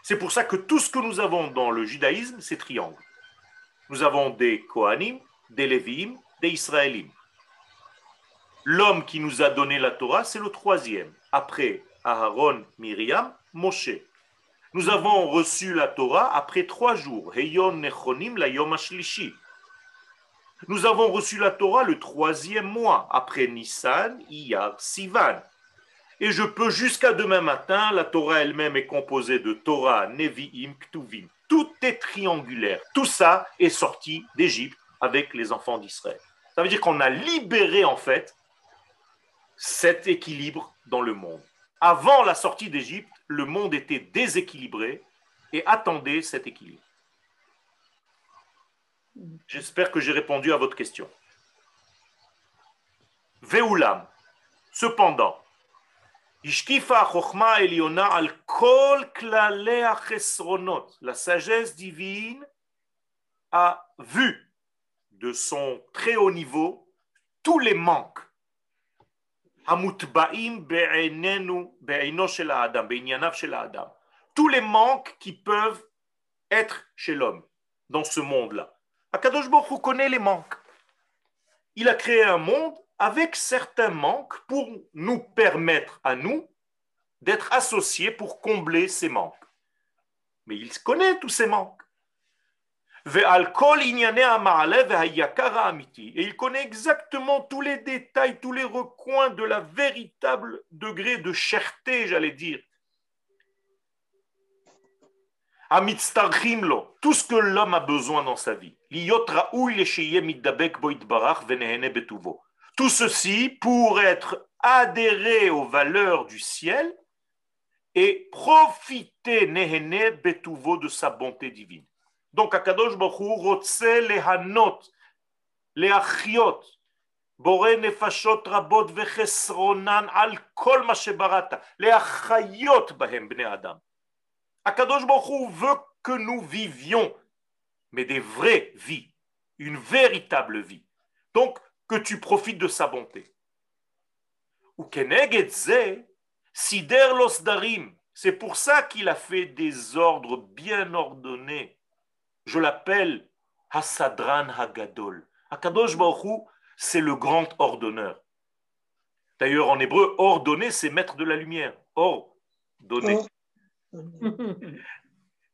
C'est pour ça que tout ce que nous avons dans le judaïsme, c'est triangle. Nous avons des Kohanim, des Lévim, des Israélim. L'homme qui nous a donné la Torah, c'est le troisième. Après Aaron, Myriam, Moshe. Nous avons reçu la Torah après trois jours. Nous avons reçu la Torah le troisième mois, après Nissan, Iyar, Sivan. Et je peux jusqu'à demain matin, la Torah elle-même est composée de Torah, Nevi'im, Ktuvim. Tout est triangulaire. Tout ça est sorti d'Égypte avec les enfants d'Israël. Ça veut dire qu'on a libéré en fait cet équilibre dans le monde. Avant la sortie d'Égypte, le monde était déséquilibré et attendait cet équilibre. J'espère que j'ai répondu à votre question. Ve'ulam. Cependant, la sagesse divine a vu de son très haut niveau tous les manques. Tous les manques qui peuvent être chez l'homme dans ce monde-là. Akadosh Baruch connaît les manques. Il a créé un monde avec certains manques pour nous permettre à nous d'être associés pour combler ces manques. Mais il connaît tous ces manques. Et il connaît exactement tous les détails, tous les recoins de la véritable degré de cherté, j'allais dire. tout ce que l'homme a besoin dans sa vie. Tout ceci pour être adhéré aux valeurs du ciel et profiter nehene betuvo de sa bonté divine. Donc Akadosh Baruch Hu rotse lehanot, leachiot, בורא נפשות רבות וחסרונן על כל מה שבראת, להחיות בהם בני אדם. הקדוש ברוך הוא veut que nous vivions, mais des vraies vies, une véritable vie. Donc, que tu profites de sa bonté. Ou sider los darim. C'est pour ça qu'il a fait des ordres bien ordonnés. Je l'appelle Hasadran Hagadol. Hakadosh Baruch c'est le grand ordonneur. D'ailleurs, en hébreu, ordonner, c'est mettre de la lumière. Ordonner. Oh.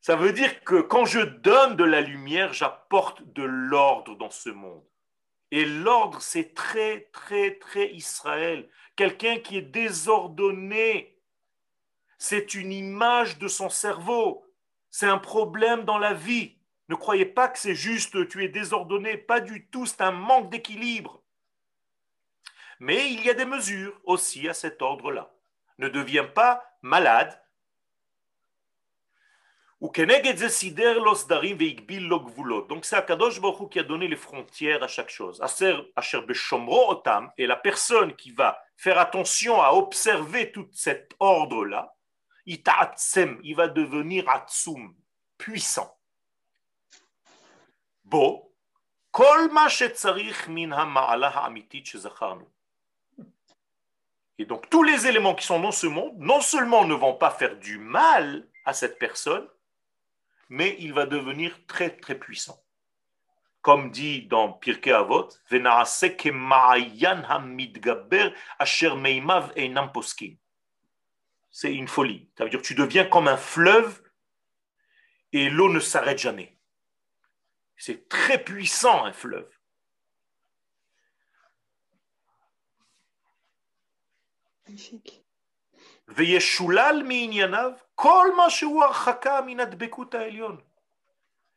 Ça veut dire que quand je donne de la lumière, j'apporte de l'ordre dans ce monde. Et l'ordre, c'est très, très, très Israël. Quelqu'un qui est désordonné, c'est une image de son cerveau. C'est un problème dans la vie. Ne croyez pas que c'est juste tu es désordonné, pas du tout, c'est un manque d'équilibre. Mais il y a des mesures aussi à cet ordre-là. Ne deviens pas malade. Donc c'est Akadosh Baruch qui a donné les frontières à chaque chose. Et la personne qui va faire attention à observer tout cet ordre-là, il va devenir atsum, puissant. Et donc tous les éléments qui sont dans ce monde, non seulement ne vont pas faire du mal à cette personne, mais il va devenir très très puissant. Comme dit dans Pirkei Avot, c'est une folie. Ça veut dire que tu deviens comme un fleuve et l'eau ne s'arrête jamais. C'est très puissant un fleuve.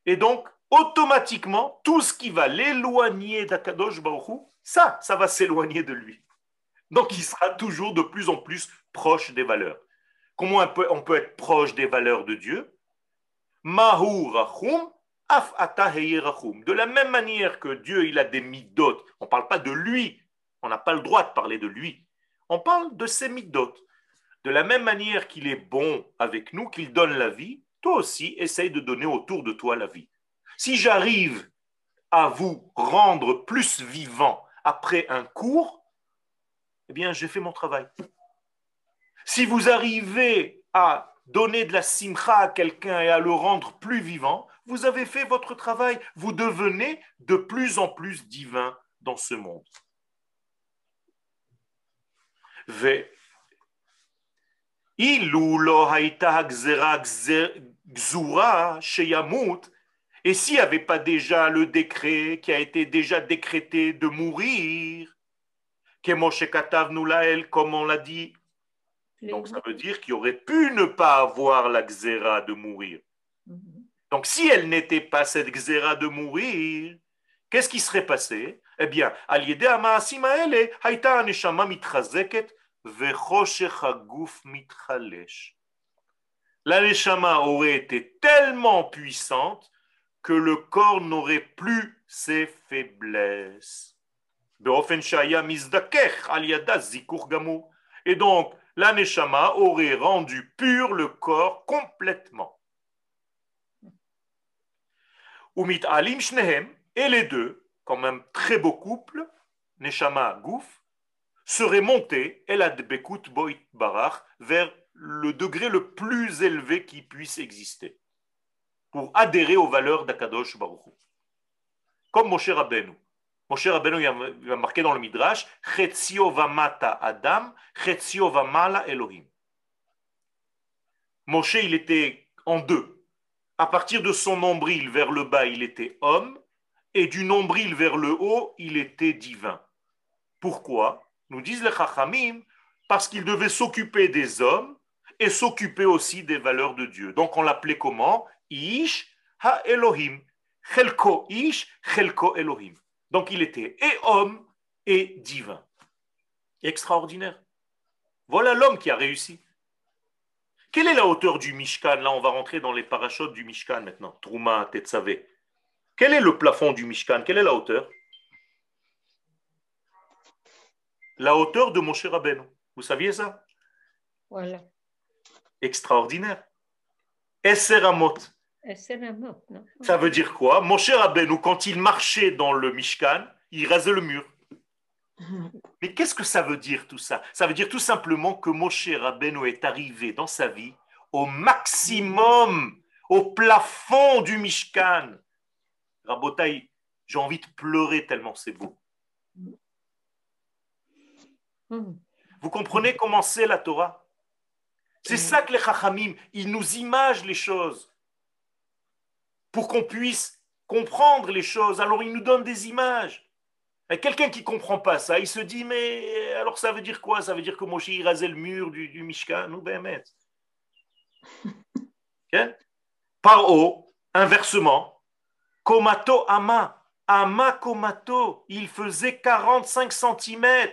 Et donc, automatiquement, tout ce qui va l'éloigner d'Akadosh Baruch ça, ça va s'éloigner de lui. Donc, il sera toujours de plus en plus proche des valeurs. Comment on peut, être proche des valeurs de Dieu? Mahu Rachum, de la même manière que Dieu, il a des midot, on ne parle pas de lui, on n'a pas le droit de parler de lui, on parle de ses midot. De la même manière qu'il est bon avec nous, qu'il donne la vie, toi aussi, essaye de donner autour de toi la vie. Si j'arrive à vous rendre plus vivant après un cours, eh bien, j'ai fait mon travail. Si vous arrivez à donner de la simcha à quelqu'un et à le rendre plus vivant, vous avez fait votre travail. Vous devenez de plus en plus divin dans ce monde. Et s'il n'y avait pas déjà le décret qui a été déjà décrété de mourir, comme on l'a dit, donc ça veut dire qu'il aurait pu ne pas avoir la xéra de mourir. Mhm. Donc si elle n'était pas cette xéra de mourir, qu'est-ce qui serait passé? Eh bien, al haïta neshama mitrazeket. La neshama aurait été tellement puissante que le corps n'aurait plus ses faiblesses. Et donc, la neshama aurait rendu pur le corps complètement. Alim shnehem, et les deux, quand même très beau couple, Neshama Gouf, seraient montés, El Adbekut Boit Barach, vers le degré le plus élevé qui puisse exister, pour adhérer aux valeurs d'Akadosh Baruch Comme Moshe Rabbeinu. Moshe Rabbeinu il a marqué dans le Midrash, Chetzio Vamata Adam, Chetzio Vamala Elohim. Moshe, il était en deux à partir de son nombril vers le bas, il était homme, et du nombril vers le haut, il était divin. Pourquoi? Nous disent les Chachamim, parce qu'il devait s'occuper des hommes et s'occuper aussi des valeurs de Dieu. Donc on l'appelait comment? Ish ha Elohim. Chelko ish, chelko Elohim. Donc il était et homme et divin. Extraordinaire. Voilà l'homme qui a réussi. Quelle est la hauteur du Mishkan? Là, on va rentrer dans les parachutes du Mishkan maintenant. Trouma, Tetzavé. Quel est le plafond du Mishkan? Quelle est la hauteur? La hauteur de Moshe Rabbeinu. Vous saviez ça? Voilà. Extraordinaire. Esseramot. Esseramot, non Ça veut dire quoi? Moshe Rabbeinu, quand il marchait dans le Mishkan, il rasait le mur. (laughs) Mais qu'est-ce que ça veut dire tout ça? Ça veut dire tout simplement que Moshe Rabbeinu est arrivé dans sa vie au maximum, au plafond du Mishkan. Rabotaï, j'ai envie de pleurer tellement c'est beau. Hmm. Vous comprenez comment c'est la Torah? C'est ça que les Chachamim, ils nous imagent les choses pour qu'on puisse comprendre les choses. Alors ils nous donnent des images. Quelqu'un qui ne comprend pas ça, il se dit, mais alors ça veut dire quoi? Ça veut dire que Moshe il rasait le mur du, du Mishkan? Ou ben, (laughs) Par haut, inversement, Komato Ama, Ama Komato, il faisait 45 cm.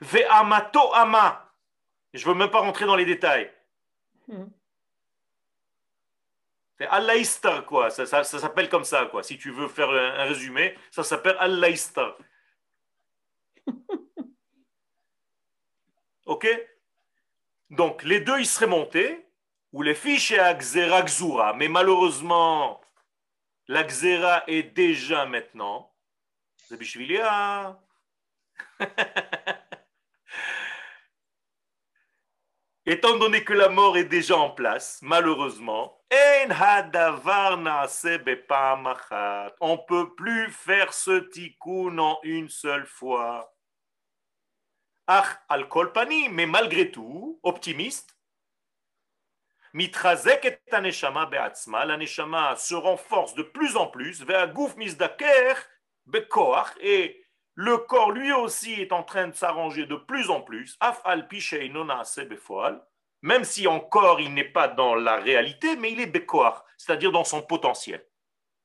Ve Amato Ama. Je ne veux même pas rentrer dans les détails. Hmm. C'est Allah quoi. Ça, ça, s'appelle comme ça, quoi. Si tu veux faire un, résumé, ça s'appelle Allah (laughs) ok? Donc, les deux, ils seraient montés, ou les fiches et Axera Xura. Mais malheureusement, la Xera est déjà maintenant. (laughs) Étant donné que la mort est déjà en place, malheureusement, on ne peut plus faire ce tikkun en une seule fois. Ach al kolpani, mais malgré tout, optimiste, mitrazek et aneshama be'atzma, la neshama se renforce de plus en plus, ve'aguf misdaker bekoach, et le corps lui aussi est en train de s'arranger de plus en plus, af al nona même si encore il n'est pas dans la réalité, mais il est Bekoar, c'est-à-dire dans son potentiel.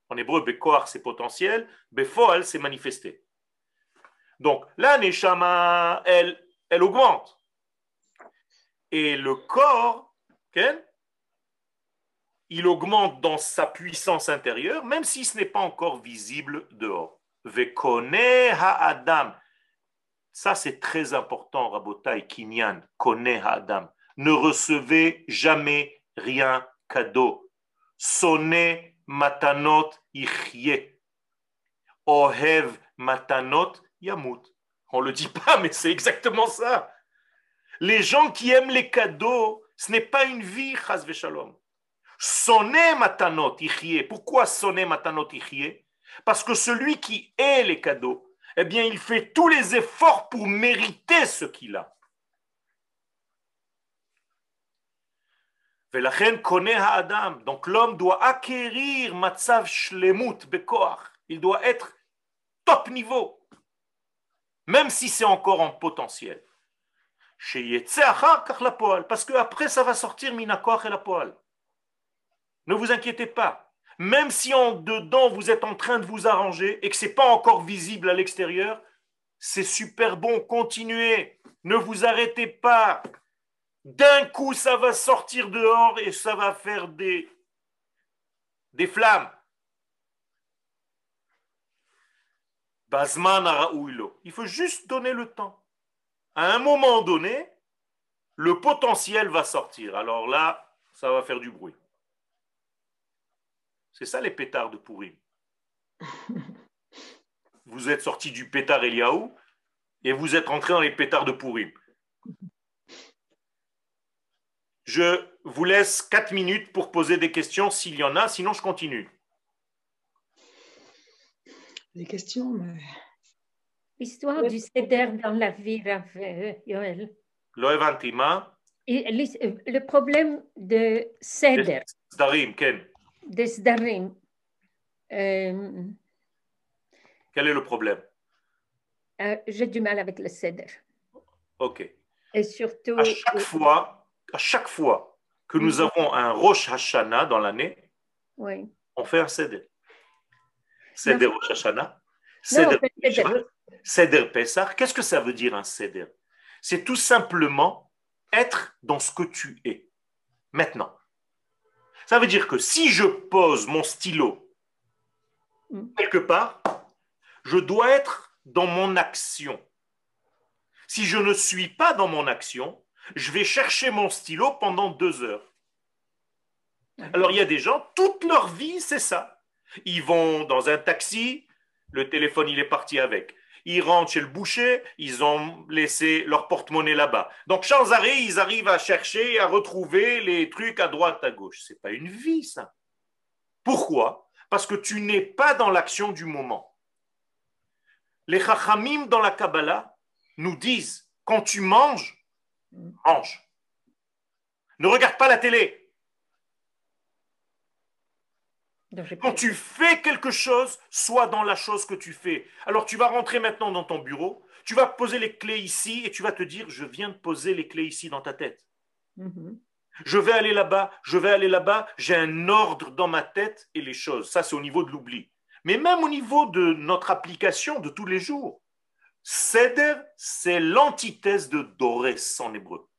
En hébreu, Bekoar, c'est potentiel, Befoal, c'est manifesté. Donc, la Neshama, elle, elle augmente. Et le corps, il augmente dans sa puissance intérieure, même si ce n'est pas encore visible dehors. Ça, c'est très important, Rabotai, Kinyan, Kone ha-adam ne recevez jamais rien cadeau. Sonnez matanot ichye. Ohev matanot yamut. On ne le dit pas, mais c'est exactement ça. Les gens qui aiment les cadeaux, ce n'est pas une vie, chas shalom. Sonnez matanot ichye. Pourquoi sonner matanot ichye? Parce que celui qui est les cadeaux, eh bien, il fait tous les efforts pour mériter ce qu'il a. Donc l'homme doit acquérir matzav shlemut bekoach. Il doit être top niveau, même si c'est encore en potentiel. Parce que après ça va sortir minakoach et la poal. Ne vous inquiétez pas. Même si en dedans vous êtes en train de vous arranger et que ce n'est pas encore visible à l'extérieur, c'est super bon. Continuez. Ne vous arrêtez pas. D'un coup, ça va sortir dehors et ça va faire des, des flammes. Il faut juste donner le temps. À un moment donné, le potentiel va sortir. Alors là, ça va faire du bruit. C'est ça les pétards de pourri. (laughs) Vous êtes sorti du pétard Eliaou et vous êtes entré dans les pétards de pourri. Je vous laisse 4 minutes pour poser des questions s'il y en a, sinon je continue. Des questions, mais... L'histoire du Seder dans la vie, Raphaël, Yoel. Le problème de Seder. Sdarim, Ken. De Sdarim. Euh, Quel est le problème? euh, J'ai du mal avec le Seder. Ok. Et surtout. À chaque fois à chaque fois que nous mhm. avons un Rosh Hashanah dans l'année, oui. on fait un Seder. Seder Rosh Hashanah, Seder, Seder Pesach. Qu'est-ce que ça veut dire un Seder? C'est tout simplement être dans ce que tu es maintenant. Ça veut dire que si je pose mon stylo mm. quelque part, je dois être dans mon action. Si je ne suis pas dans mon action, je vais chercher mon stylo pendant deux heures. Alors il y a des gens, toute leur vie, c'est ça. Ils vont dans un taxi, le téléphone, il est parti avec. Ils rentrent chez le boucher, ils ont laissé leur porte-monnaie là-bas. Donc, sans arrêt, ils arrivent à chercher, à retrouver les trucs à droite, à gauche. C'est pas une vie, ça. Pourquoi? Parce que tu n'es pas dans l'action du moment. Les chachamim dans la Kabbalah nous disent quand tu manges, mange. Ne regarde pas la télé. Quand tu fais quelque chose, sois dans la chose que tu fais. Alors tu vas rentrer maintenant dans ton bureau, tu vas poser les clés ici et tu vas te dire, je viens de poser les clés ici dans ta tête. Mhm. Je vais aller là-bas, je vais aller là-bas, j'ai un ordre dans ma tête et les choses. Ça, c'est au niveau de l'oubli. Mais même au niveau de notre application de tous les jours, Seder, c'est l'antithèse de Dores en hébreu.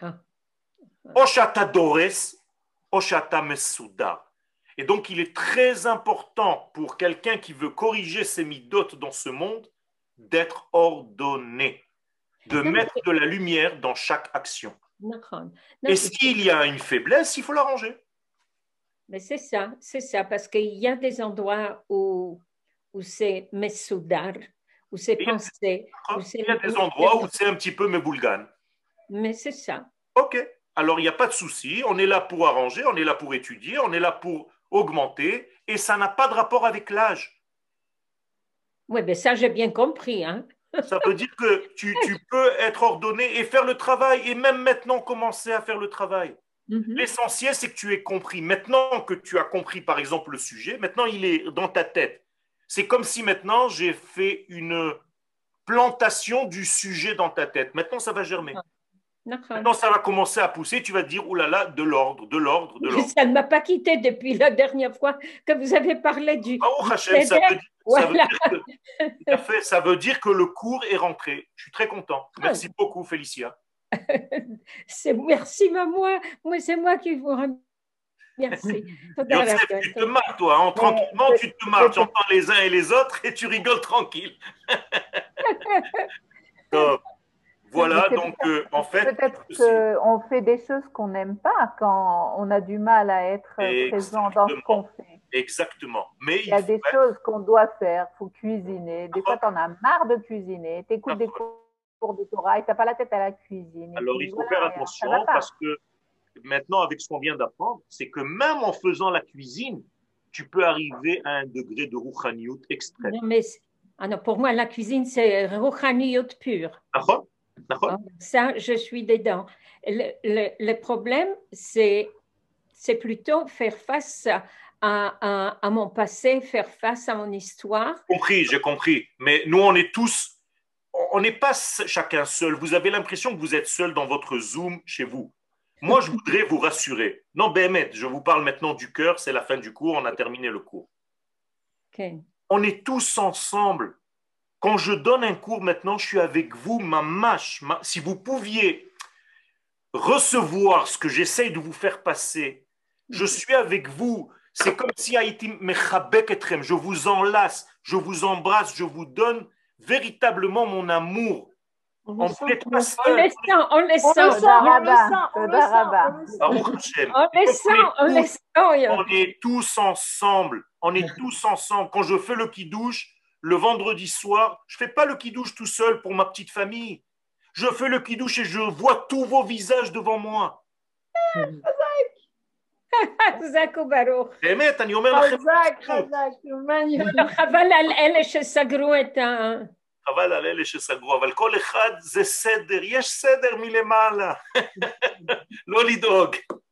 Ah. Oshata Dores, Oshata Mesuda. Et donc, il est très important pour quelqu'un qui veut corriger ses midotes dans ce monde d'être ordonné, de mettre de la lumière dans chaque action. Et s'il y a une faiblesse, il faut l'arranger. Mais c'est ça, c'est ça, parce qu'il y a des endroits où, où c'est mesoudar, où c'est pensé. il y a des endroits où c'est un petit peu meboulgan. Mais c'est ça. Ok, alors il n'y a pas de souci, on est là pour arranger, on est là pour étudier, on est là pour augmenter et ça n'a pas de rapport avec l'âge. Oui, mais ça j'ai bien compris. Hein? (laughs) ça veut dire que tu, peux être ordonné et faire le travail et même maintenant commencer à faire le travail. Mhm. L'essentiel, c'est que tu aies compris. Maintenant que tu as compris, par exemple, le sujet, maintenant il est dans ta tête. C'est comme si maintenant j'ai fait une plantation du sujet dans ta tête. Maintenant, ça va germer. Ah. Maintenant, ça va commencer à pousser. Tu vas te dire, oulala, là là, de l'ordre, de l'ordre, de l'ordre. Ça ne m'a pas quitté depuis la dernière fois que vous avez parlé du. Oh, Hachem, ça, veut dire, que, ça veut dire que le cours est rentré. Je suis très content. Merci beaucoup, Félicia. (laughs) c'est merci, maman. Moi, c'est moi qui vous remercie. Merci. tu te marres, toi. Hein. Tranquillement, tu te marres. Tu entends les uns et les autres et tu rigoles tranquille. (laughs) Top. Voilà, donc euh, en fait. Peut-être qu'on fait des choses qu'on n'aime pas quand on a du mal à être présent dans ce qu'on fait. Exactement. Mais il y a des choses qu'on doit faire. Il faut cuisiner. Des fois, tu en as marre de cuisiner. Tu écoutes des cours de Torah et tu n'as pas la tête à la cuisine. Alors, il faut faire attention parce que maintenant, avec ce qu'on vient d'apprendre, c'est que même en faisant la cuisine, tu peux arriver à un degré de rouchaniout extrême. Non, mais ah non, pour moi, la cuisine, c'est rouchaniout pur. Ça, je suis dedans. Le, le, problème, c'est, c'est plutôt faire face à, à, à, mon passé, faire face à mon histoire. J'ai compris, j'ai compris. Mais nous, on est tous, on n'est pas chacun seul. Vous avez l'impression que vous êtes seul dans votre Zoom chez vous. Moi, je voudrais vous rassurer. Non, Béhémet, je vous parle maintenant du cœur, c'est la fin du cours, on a terminé le cours. On est tous ensemble quand je donne un cours maintenant, je suis avec vous, ma mâche. Si vous pouviez recevoir ce que j'essaye de vous faire passer, je suis avec vous. C'est comme si je vous enlace, je vous embrasse, je vous donne véritablement mon amour. On, on, sent, on, sent, on les sent, on les sent, on les sent, on les sent, on est tous ensemble, on est (laughs) tous ensemble. Quand je fais le qui douche, le vendredi soir, je ne fais pas le kidouche tout seul pour ma petite famille. Je fais le kidouche et je vois tous vos visages devant moi. (laughs) חזק וברוך. באמת, אני אומר לכם. חזק, חזק, חבל על אלה שסגרו את ה... חבל על אלה שסגרו, אבל כל אחד זה סדר, יש סדר מלמעלה. לא לדאוג. (laughs)